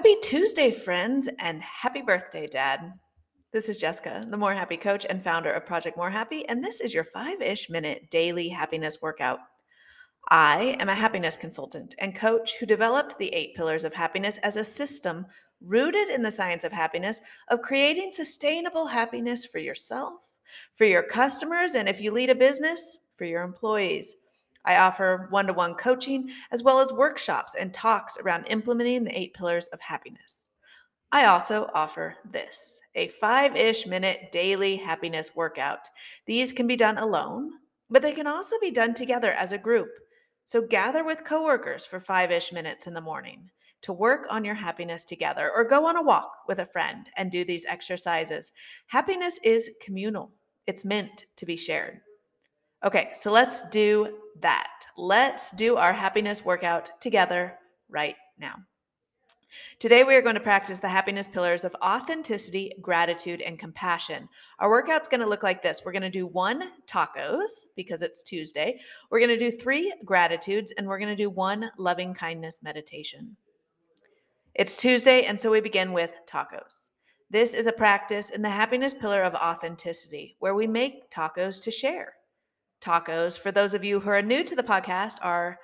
Happy Tuesday, friends, and happy birthday, Dad. This is Jessica, the More Happy coach and founder of Project More Happy, and this is your five ish minute daily happiness workout. I am a happiness consultant and coach who developed the eight pillars of happiness as a system rooted in the science of happiness of creating sustainable happiness for yourself, for your customers, and if you lead a business, for your employees. I offer one to one coaching as well as workshops and talks around implementing the eight pillars of happiness. I also offer this a five ish minute daily happiness workout. These can be done alone, but they can also be done together as a group. So gather with coworkers for five ish minutes in the morning to work on your happiness together, or go on a walk with a friend and do these exercises. Happiness is communal, it's meant to be shared. Okay, so let's do that. Let's do our happiness workout together right now. Today, we are going to practice the happiness pillars of authenticity, gratitude, and compassion. Our workout's going to look like this we're going to do one tacos because it's Tuesday, we're going to do three gratitudes, and we're going to do one loving kindness meditation. It's Tuesday, and so we begin with tacos. This is a practice in the happiness pillar of authenticity where we make tacos to share tacos, for those of you who are new to the podcast, are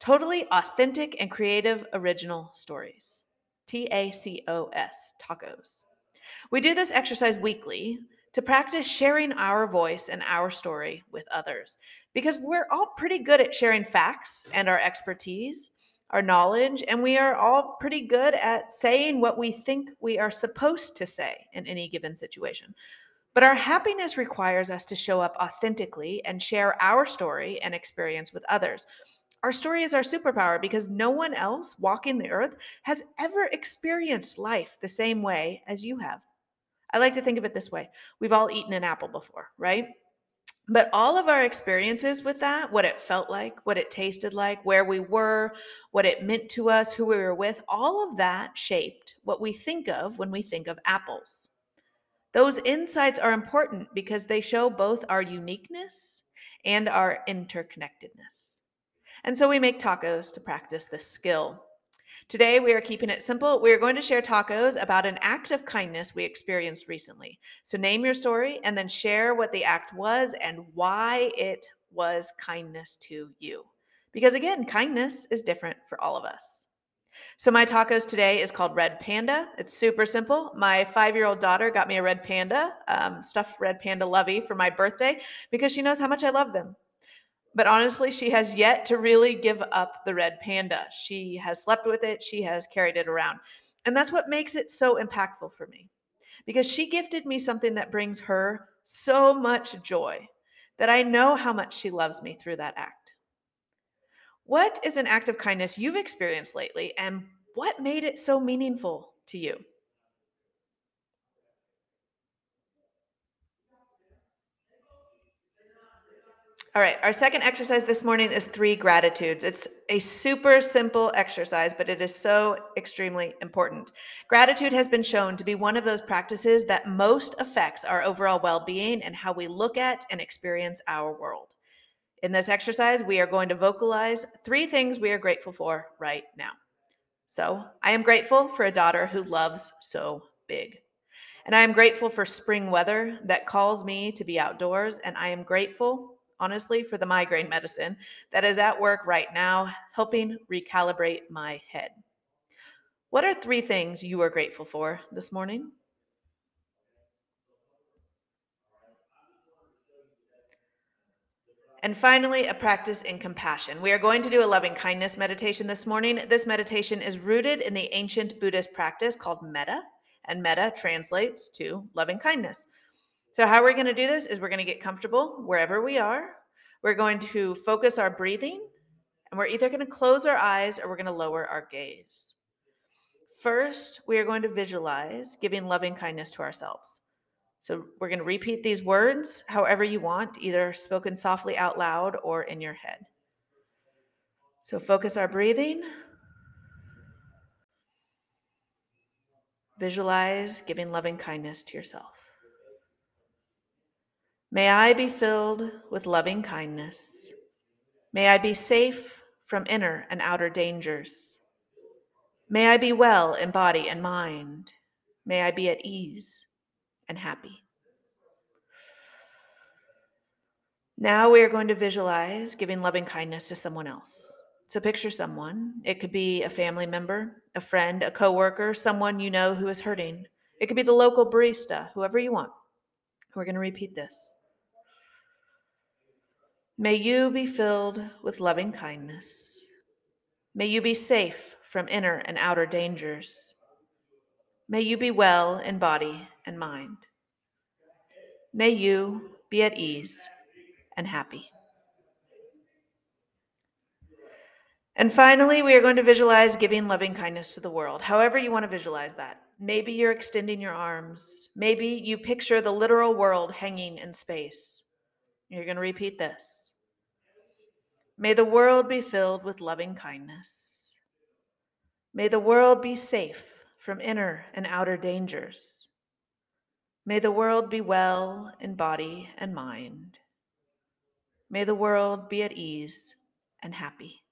totally authentic and creative original stories. T A C O S, tacos. We do this exercise weekly to practice sharing our voice and our story with others because we're all pretty good at sharing facts and our expertise, our knowledge, and we are all pretty good at saying what we think we are supposed to say in any given situation. But our happiness requires us to show up authentically and share our story and experience with others. Our story is our superpower because no one else walking the earth has ever experienced life the same way as you have. I like to think of it this way we've all eaten an apple before, right? But all of our experiences with that, what it felt like, what it tasted like, where we were, what it meant to us, who we were with, all of that shaped what we think of when we think of apples. Those insights are important because they show both our uniqueness and our interconnectedness. And so we make tacos to practice this skill. Today, we are keeping it simple. We are going to share tacos about an act of kindness we experienced recently. So, name your story and then share what the act was and why it was kindness to you. Because again, kindness is different for all of us. So my tacos today is called Red Panda. It's super simple. My five-year-old daughter got me a red panda, um, stuffed red panda lovey for my birthday because she knows how much I love them. But honestly, she has yet to really give up the red panda. She has slept with it, she has carried it around. And that's what makes it so impactful for me because she gifted me something that brings her so much joy that I know how much she loves me through that act. What is an act of kindness you've experienced lately, and what made it so meaningful to you? All right, our second exercise this morning is three gratitudes. It's a super simple exercise, but it is so extremely important. Gratitude has been shown to be one of those practices that most affects our overall well being and how we look at and experience our world. In this exercise, we are going to vocalize three things we are grateful for right now. So, I am grateful for a daughter who loves so big. And I am grateful for spring weather that calls me to be outdoors. And I am grateful, honestly, for the migraine medicine that is at work right now, helping recalibrate my head. What are three things you are grateful for this morning? And finally, a practice in compassion. We are going to do a loving kindness meditation this morning. This meditation is rooted in the ancient Buddhist practice called metta, and metta translates to loving kindness. So, how we're going to do this is we're going to get comfortable wherever we are. We're going to focus our breathing, and we're either going to close our eyes or we're going to lower our gaze. First, we are going to visualize giving loving kindness to ourselves. So we're going to repeat these words however you want, either spoken softly out loud or in your head. So focus our breathing. Visualize giving loving kindness to yourself. May I be filled with loving kindness. May I be safe from inner and outer dangers. May I be well in body and mind. May I be at ease and happy. Now we are going to visualize giving loving kindness to someone else. So picture someone. It could be a family member, a friend, a coworker, someone you know who is hurting. It could be the local barista, whoever you want. We're going to repeat this. May you be filled with loving kindness. May you be safe from inner and outer dangers. May you be well in body and mind. May you be at ease and happy. And finally, we are going to visualize giving loving kindness to the world, however, you want to visualize that. Maybe you're extending your arms. Maybe you picture the literal world hanging in space. You're going to repeat this. May the world be filled with loving kindness. May the world be safe from inner and outer dangers. May the world be well in body and mind. May the world be at ease and happy.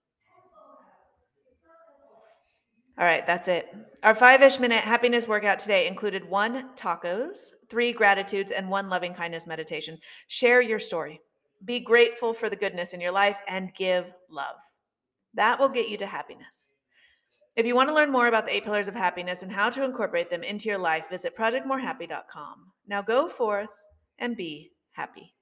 All right, that's it. Our five ish minute happiness workout today included one tacos, three gratitudes, and one loving kindness meditation. Share your story. Be grateful for the goodness in your life and give love. That will get you to happiness. If you want to learn more about the eight pillars of happiness and how to incorporate them into your life, visit projectmorehappy.com. Now go forth and be happy.